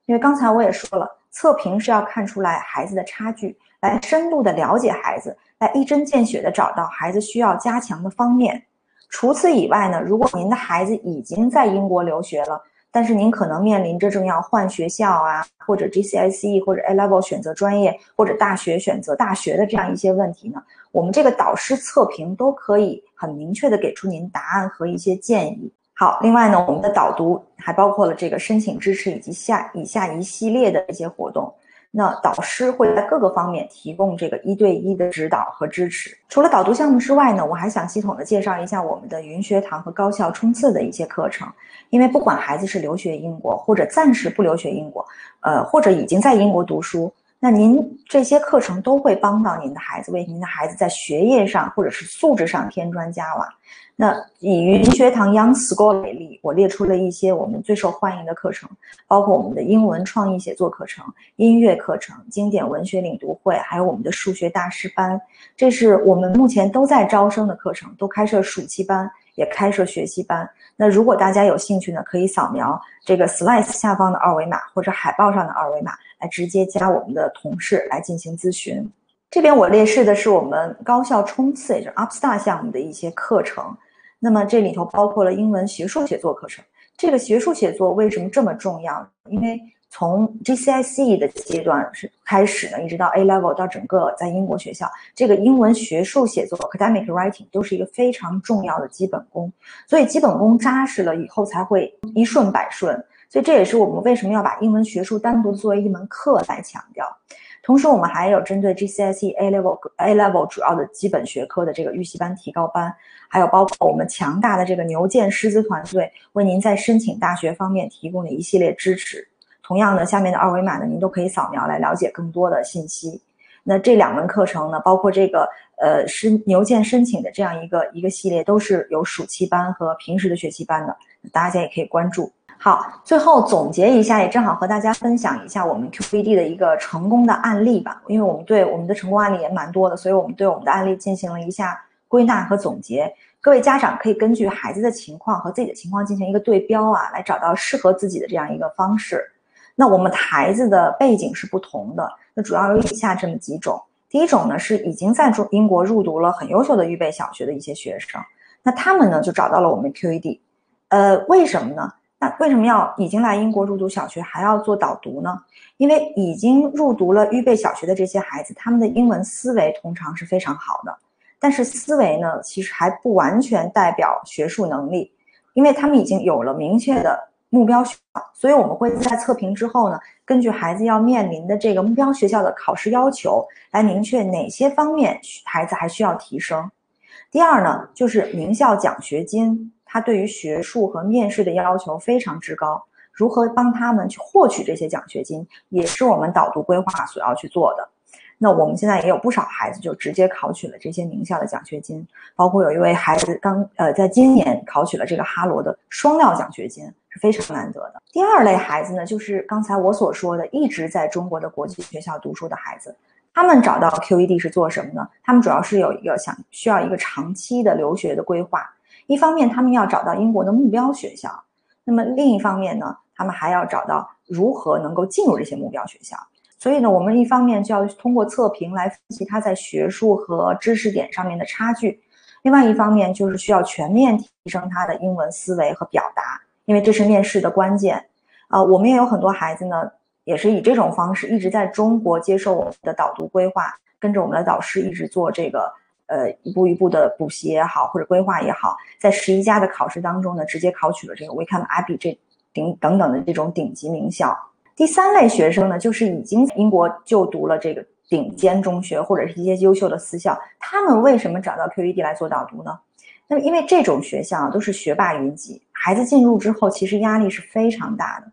因为刚才我也说了，测评是要看出来孩子的差距，来深度的了解孩子，来一针见血的找到孩子需要加强的方面。除此以外呢，如果您的孩子已经在英国留学了。但是您可能面临着正要换学校啊，或者 GCSE 或者 A Level 选择专业，或者大学选择大学的这样一些问题呢，我们这个导师测评都可以很明确的给出您答案和一些建议。好，另外呢，我们的导读还包括了这个申请支持以及下以下一系列的一些活动。那导师会在各个方面提供这个一对一的指导和支持。除了导读项目之外呢，我还想系统的介绍一下我们的云学堂和高校冲刺的一些课程。因为不管孩子是留学英国，或者暂时不留学英国，呃，或者已经在英国读书，那您这些课程都会帮到您的孩子，为您的孩子在学业上或者是素质上添砖加瓦。那以云学堂 Young School 为例，我列出了一些我们最受欢迎的课程，包括我们的英文创意写作课程、音乐课程、经典文学领读会，还有我们的数学大师班。这是我们目前都在招生的课程，都开设暑期班，也开设学习班。那如果大家有兴趣呢，可以扫描这个 Slides 下方的二维码或者海报上的二维码，来直接加我们的同事来进行咨询。这边我列示的是我们高校冲刺，也就是 Up Star 项目的一些课程。那么这里头包括了英文学术写作课程。这个学术写作为什么这么重要？因为从 GCSE 的阶段是开始呢，一直到 A level 到整个在英国学校，这个英文学术写作 academic writing 都是一个非常重要的基本功。所以基本功扎实了以后，才会一顺百顺。所以这也是我们为什么要把英文学术单独作为一门课来强调。同时，我们还有针对 GCSE A level A level 主要的基本学科的这个预习班、提高班，还有包括我们强大的这个牛剑师资团队，为您在申请大学方面提供的一系列支持。同样的，下面的二维码呢，您都可以扫描来了解更多的信息。那这两门课程呢，包括这个呃是牛剑申请的这样一个一个系列，都是有暑期班和平时的学期班的，大家也可以关注。好，最后总结一下，也正好和大家分享一下我们 QBD 的一个成功的案例吧。因为我们对我们的成功案例也蛮多的，所以我们对我们的案例进行了一下归纳和总结。各位家长可以根据孩子的情况和自己的情况进行一个对标啊，来找到适合自己的这样一个方式。那我们孩子的背景是不同的，那主要有以下这么几种。第一种呢是已经在中英国入读了很优秀的预备小学的一些学生，那他们呢就找到了我们 QED，呃，为什么呢？那为什么要已经来英国入读小学还要做导读呢？因为已经入读了预备小学的这些孩子，他们的英文思维通常是非常好的，但是思维呢其实还不完全代表学术能力，因为他们已经有了明确的。目标学校，所以我们会在测评之后呢，根据孩子要面临的这个目标学校的考试要求，来明确哪些方面孩子还需要提升。第二呢，就是名校奖学金，他对于学术和面试的要求非常之高，如何帮他们去获取这些奖学金，也是我们导读规划所要去做的。那我们现在也有不少孩子就直接考取了这些名校的奖学金，包括有一位孩子刚呃在今年考取了这个哈罗的双料奖学金，是非常难得的。第二类孩子呢，就是刚才我所说的一直在中国的国际学校读书的孩子，他们找到 QED 是做什么呢？他们主要是有一个想需要一个长期的留学的规划，一方面他们要找到英国的目标学校，那么另一方面呢，他们还要找到如何能够进入这些目标学校。所以呢，我们一方面就要通过测评来分析他在学术和知识点上面的差距，另外一方面就是需要全面提升他的英文思维和表达，因为这是面试的关键。啊，我们也有很多孩子呢，也是以这种方式一直在中国接受我们的导读规划，跟着我们的导师一直做这个呃一步一步的补习也好，或者规划也好，在十一家的考试当中呢，直接考取了这个 Wickham Abbey 这顶等等的这种顶级名校。第三类学生呢，就是已经英国就读了这个顶尖中学或者是一些优秀的私校，他们为什么找到 QED 来做导读呢？那么因为这种学校都是学霸云集，孩子进入之后其实压力是非常大的。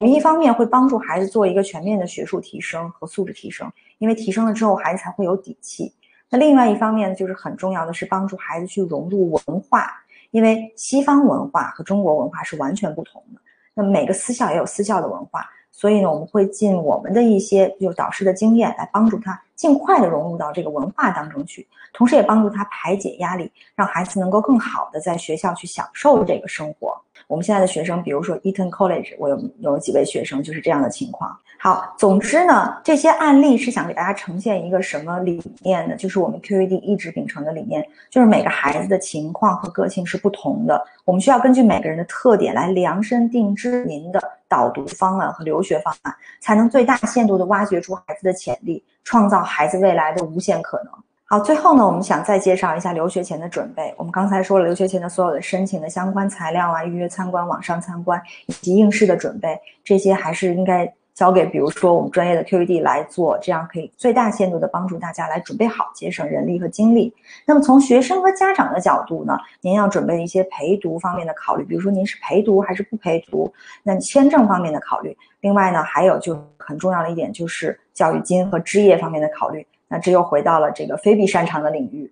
我们一方面会帮助孩子做一个全面的学术提升和素质提升，因为提升了之后孩子才会有底气。那另外一方面呢，就是很重要的是帮助孩子去融入文化，因为西方文化和中国文化是完全不同的。那每个私校也有私校的文化。所以呢，我们会尽我们的一些就导师的经验来帮助他尽快的融入到这个文化当中去，同时也帮助他排解压力，让孩子能够更好的在学校去享受这个生活。我们现在的学生，比如说 Eton College，我有有几位学生就是这样的情况。好，总之呢，这些案例是想给大家呈现一个什么理念呢？就是我们 QED 一直秉承的理念，就是每个孩子的情况和个性是不同的，我们需要根据每个人的特点来量身定制您的导读方案和留学方案，才能最大限度的挖掘出孩子的潜力，创造孩子未来的无限可能。好，最后呢，我们想再介绍一下留学前的准备。我们刚才说了，留学前的所有的申请的相关材料啊，预约参观、网上参观以及应试的准备，这些还是应该。交给比如说我们专业的 QED 来做，这样可以最大限度的帮助大家来准备好，节省人力和精力。那么从学生和家长的角度呢，您要准备一些陪读方面的考虑，比如说您是陪读还是不陪读，那签证方面的考虑。另外呢，还有就很重要的一点就是教育金和置业方面的考虑。那这又回到了这个非必擅长的领域。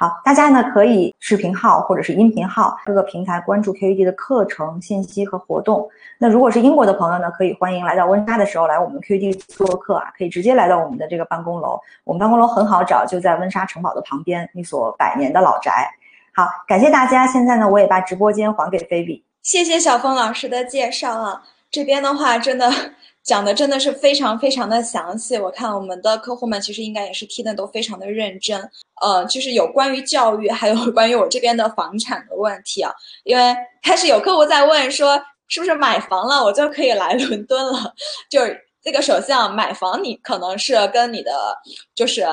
好，大家呢可以视频号或者是音频号各个平台关注 QED 的课程信息和活动。那如果是英国的朋友呢，可以欢迎来到温莎的时候来我们 QED 做客啊，可以直接来到我们的这个办公楼。我们办公楼很好找，就在温莎城堡的旁边，一所百年的老宅。好，感谢大家。现在呢，我也把直播间还给菲比。谢谢小峰老师的介绍啊，这边的话真的。讲的真的是非常非常的详细，我看我们的客户们其实应该也是听的都非常的认真，呃，就是有关于教育，还有 关于我这边的房产的问题啊，因为开始有客户在问说，是不是买房了，我就可以来伦敦了？就是这个，首先啊，买房你可能是跟你的就是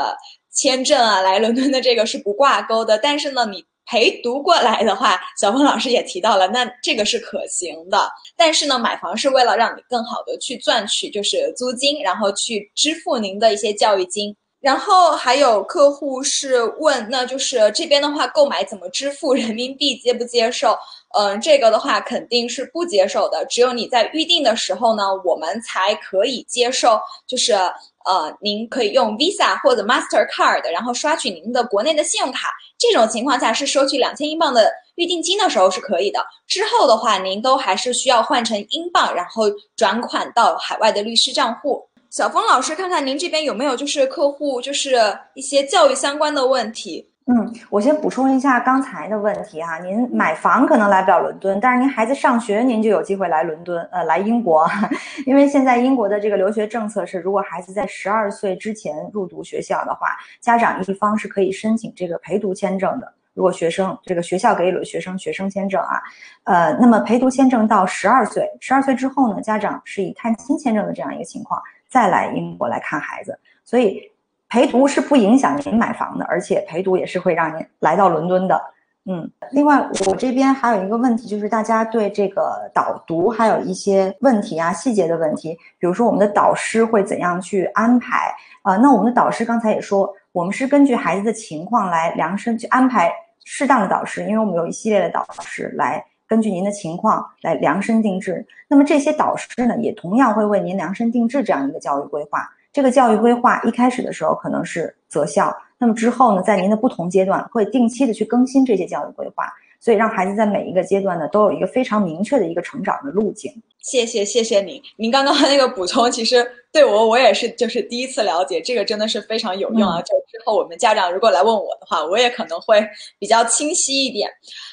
签证啊来伦敦的这个是不挂钩的，但是呢，你陪读过来的话，小峰老师也提到了，那这个是可行的。但是呢，买房是为了让你更好的去赚取就是租金，然后去支付您的一些教育金。然后还有客户是问，那就是这边的话购买怎么支付人民币接不接受？嗯，这个的话肯定是不接受的。只有你在预定的时候呢，我们才可以接受，就是呃，您可以用 Visa 或者 Master Card，然后刷取您的国内的信用卡。这种情况下是收取两千英镑的预定金的时候是可以的。之后的话，您都还是需要换成英镑，然后转款到海外的律师账户。小峰老师，看看您这边有没有就是客户就是一些教育相关的问题。嗯，我先补充一下刚才的问题哈，您买房可能来不了伦敦，但是您孩子上学，您就有机会来伦敦，呃，来英国，因为现在英国的这个留学政策是，如果孩子在十二岁之前入读学校的话，家长一方是可以申请这个陪读签证的。如果学生这个学校给予了学生学生签证啊，呃，那么陪读签证到十二岁，十二岁之后呢，家长是以探亲签证的这样一个情况。再来英国来看孩子，所以陪读是不影响您买房的，而且陪读也是会让您来到伦敦的。嗯，另外我这边还有一个问题，就是大家对这个导读还有一些问题啊，细节的问题，比如说我们的导师会怎样去安排啊？那我们的导师刚才也说，我们是根据孩子的情况来量身去安排适当的导师，因为我们有一系列的导师来。根据您的情况来量身定制，那么这些导师呢，也同样会为您量身定制这样一个教育规划。这个教育规划一开始的时候可能是择校，那么之后呢，在您的不同阶段会定期的去更新这些教育规划，所以让孩子在每一个阶段呢都有一个非常明确的一个成长的路径。谢谢，谢谢您。您刚刚那个补充，其实对我我也是就是第一次了解，这个真的是非常有用啊。就之后我们家长如果来问我的话，我也可能会比较清晰一点。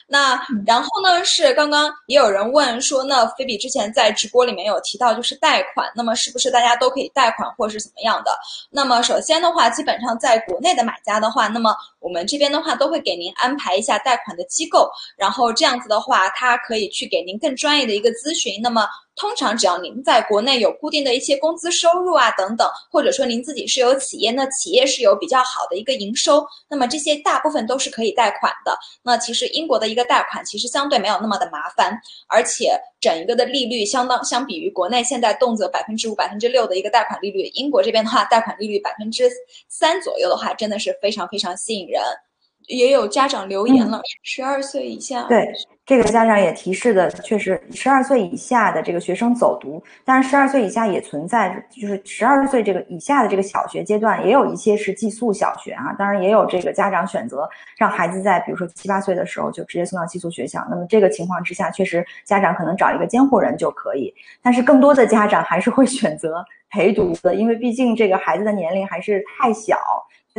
那然后呢，是刚刚也有人问说，那菲比之前在直播里面有提到，就是贷款，那么是不是大家都可以贷款，或是怎么样的？那么首先的话，基本上在国内的买家的话，那么我们这边的话都会给您安排一下贷款的机构，然后这样子的话，他可以去给您更专业的一个咨询。那么。通常只要您在国内有固定的一些工资收入啊等等，或者说您自己是有企业，那企业是有比较好的一个营收，那么这些大部分都是可以贷款的。那其实英国的一个贷款其实相对没有那么的麻烦，而且整一个的利率相当相比于国内现在动辄百分之五、百分之六的一个贷款利率，英国这边的话贷款利率百分之三左右的话，真的是非常非常吸引人。也有家长留言了，十二岁以下。对，这个家长也提示的，确实十二岁以下的这个学生走读，当然十二岁以下也存在，就是十二岁这个以下的这个小学阶段，也有一些是寄宿小学啊。当然也有这个家长选择让孩子在比如说七八岁的时候就直接送到寄宿学校。那么这个情况之下，确实家长可能找一个监护人就可以，但是更多的家长还是会选择陪读的，因为毕竟这个孩子的年龄还是太小。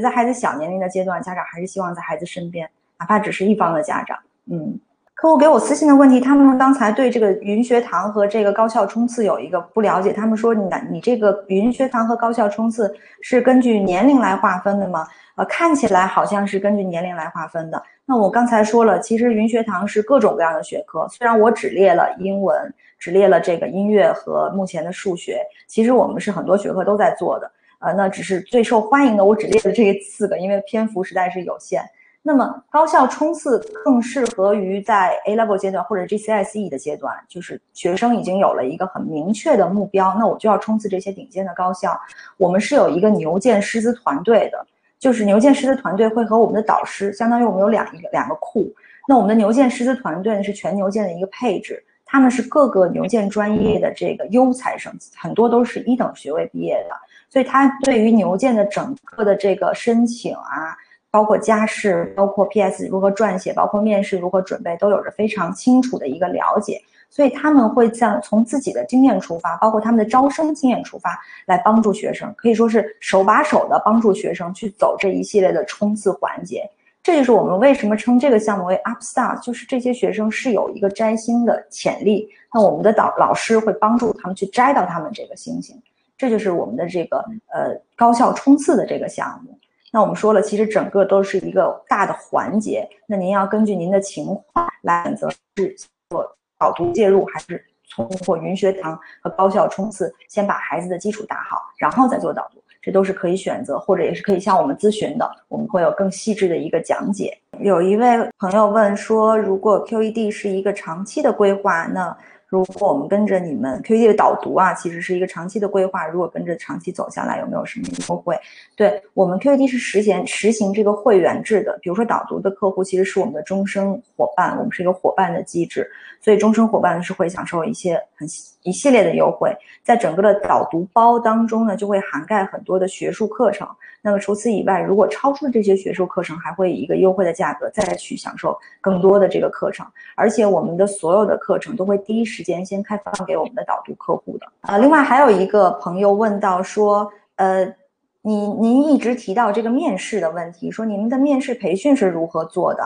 在孩子小年龄的阶段，家长还是希望在孩子身边，哪怕只是一方的家长。嗯，客户给我私信的问题，他们刚才对这个云学堂和这个高校冲刺有一个不了解。他们说，你你这个云学堂和高校冲刺是根据年龄来划分的吗？呃，看起来好像是根据年龄来划分的。那我刚才说了，其实云学堂是各种各样的学科，虽然我只列了英文，只列了这个音乐和目前的数学，其实我们是很多学科都在做的。呃，那只是最受欢迎的，我只列了这四个，因为篇幅实在是有限。那么高校冲刺更适合于在 A level 阶段或者 GCSE 的阶段，就是学生已经有了一个很明确的目标，那我就要冲刺这些顶尖的高校。我们是有一个牛剑师资团队的，就是牛剑师资团队会和我们的导师，相当于我们有两一个两个库。那我们的牛剑师资团队呢是全牛剑的一个配置，他们是各个牛剑专业的这个优才生，很多都是一等学位毕业的。所以他对于牛剑的整个的这个申请啊，包括加试，包括 PS 如何撰写，包括面试如何准备，都有着非常清楚的一个了解。所以他们会在从自己的经验出发，包括他们的招生经验出发，来帮助学生，可以说是手把手的帮助学生去走这一系列的冲刺环节。这就是我们为什么称这个项目为 Upstart，就是这些学生是有一个摘星的潜力，那我们的导老师会帮助他们去摘到他们这个星星。这就是我们的这个呃高校冲刺的这个项目。那我们说了，其实整个都是一个大的环节。那您要根据您的情况来选择是做导读介入，还是通过云学堂和高校冲刺，先把孩子的基础打好，然后再做导读，这都是可以选择，或者也是可以向我们咨询的，我们会有更细致的一个讲解。有一位朋友问说，如果 QED 是一个长期的规划，那？如果我们跟着你们 QED 的导读啊，其实是一个长期的规划。如果跟着长期走下来，有没有什么优惠？对我们 QED 是实行实行这个会员制的。比如说导读的客户其实是我们的终身伙伴，我们是一个伙伴的机制，所以终身伙伴是会享受一些一系列的优惠。在整个的导读包当中呢，就会涵盖很多的学术课程。那么除此以外，如果超出了这些学术课程，还会以一个优惠的价格再去享受更多的这个课程。而且我们的所有的课程都会第一时间先开放给我们的导读客户的。呃，另外还有一个朋友问到说，呃，您您一直提到这个面试的问题，说你们的面试培训是如何做的？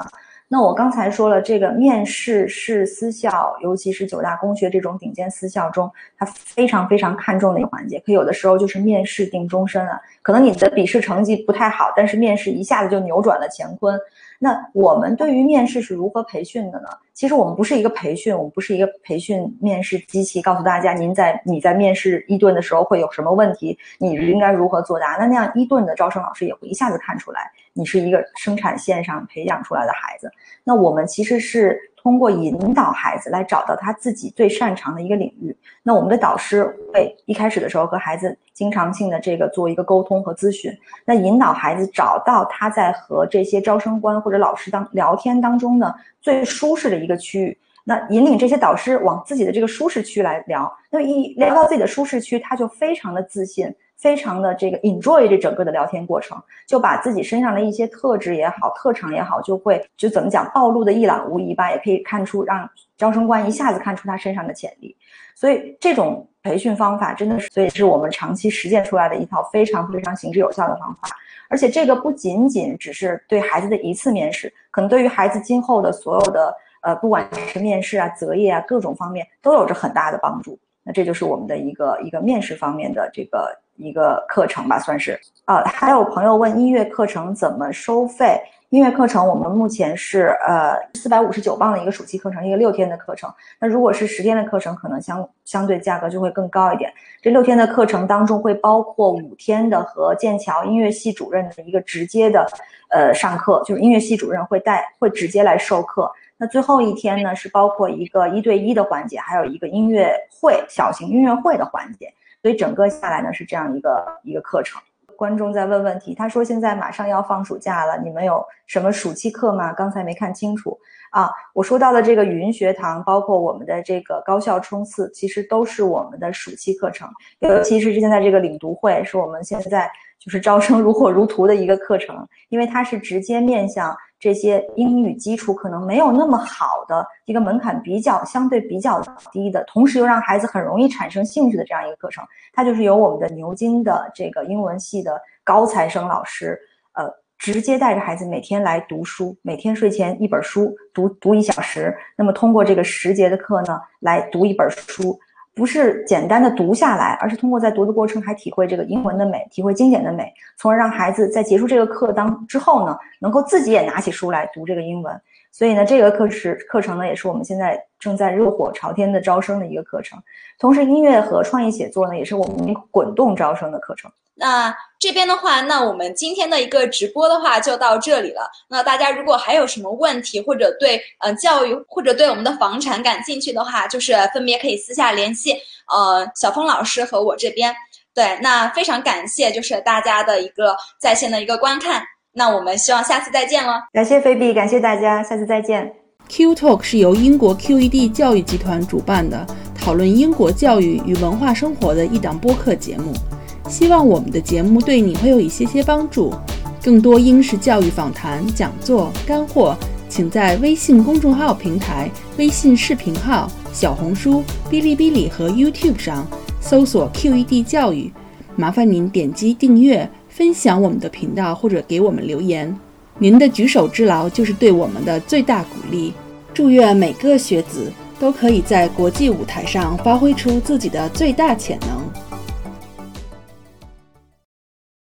那我刚才说了，这个面试是私校，尤其是九大公学这种顶尖私校中，它非常非常看重的一个环节。可有的时候就是面试定终身了，可能你的笔试成绩不太好，但是面试一下子就扭转了乾坤。那我们对于面试是如何培训的呢？其实我们不是一个培训，我们不是一个培训面试机器，告诉大家您在你在面试伊顿的时候会有什么问题，你应该如何作答。那那样伊顿的招生老师也会一下子看出来，你是一个生产线上培养出来的孩子。那我们其实是。通过引导孩子来找到他自己最擅长的一个领域，那我们的导师会一开始的时候和孩子经常性的这个做一个沟通和咨询，那引导孩子找到他在和这些招生官或者老师当聊天当中呢最舒适的一个区域，那引领这些导师往自己的这个舒适区来聊，那一聊到自己的舒适区，他就非常的自信。非常的这个 enjoy 这整个的聊天过程，就把自己身上的一些特质也好、特长也好，就会就怎么讲暴露的一览无遗吧，也可以看出让招生官一下子看出他身上的潜力。所以这种培训方法真的是，所以是我们长期实践出来的一套非常非常行之有效的方法。而且这个不仅仅只是对孩子的一次面试，可能对于孩子今后的所有的呃，不管是面试啊、择业啊各种方面，都有着很大的帮助。那这就是我们的一个一个面试方面的这个一个课程吧，算是啊。还有朋友问音乐课程怎么收费？音乐课程我们目前是呃四百五十九磅的一个暑期课程，一个六天的课程。那如果是十天的课程，可能相相对价格就会更高一点。这六天的课程当中会包括五天的和剑桥音乐系主任的一个直接的呃上课，就是音乐系主任会带会直接来授课。那最后一天呢，是包括一个一对一的环节，还有一个音乐会、小型音乐会的环节，所以整个下来呢是这样一个一个课程。观众在问问题，他说现在马上要放暑假了，你们有什么暑期课吗？刚才没看清楚啊。我说到的这个云学堂，包括我们的这个高校冲刺，其实都是我们的暑期课程，尤其是现在这个领读会，是我们现在就是 招生如火如荼的一个课程，因为它是直接面向。这些英语基础可能没有那么好的一个门槛比较相对比较低的，同时又让孩子很容易产生兴趣的这样一个课程，它就是由我们的牛津的这个英文系的高材生老师，呃，直接带着孩子每天来读书，每天睡前一本书读读一小时，那么通过这个十节的课呢，来读一本书。不是简单的读下来，而是通过在读的过程还体会这个英文的美，体会经典的美，从而让孩子在结束这个课当之后呢，能够自己也拿起书来读这个英文。所以呢，这个课时课程呢，也是我们现在正在热火朝天的招生的一个课程。同时，音乐和创意写作呢，也是我们滚动招生的课程。那这边的话，那我们今天的一个直播的话就到这里了。那大家如果还有什么问题，或者对呃教育或者对我们的房产感兴趣的话，就是分别可以私下联系呃小峰老师和我这边。对，那非常感谢就是大家的一个在线的一个观看。那我们希望下次再见喽。感谢菲比，感谢大家，下次再见。Q Talk 是由英国 QED 教育集团主办的，讨论英国教育与文化生活的一档播客节目。希望我们的节目对你会有一些些帮助。更多英式教育访谈、讲座、干货，请在微信公众号平台、微信视频号、小红书、哔哩哔哩和 YouTube 上搜索 QED 教育。麻烦您点击订阅。分享我们的频道或者给我们留言，您的举手之劳就是对我们的最大鼓励。祝愿每个学子都可以在国际舞台上发挥出自己的最大潜能。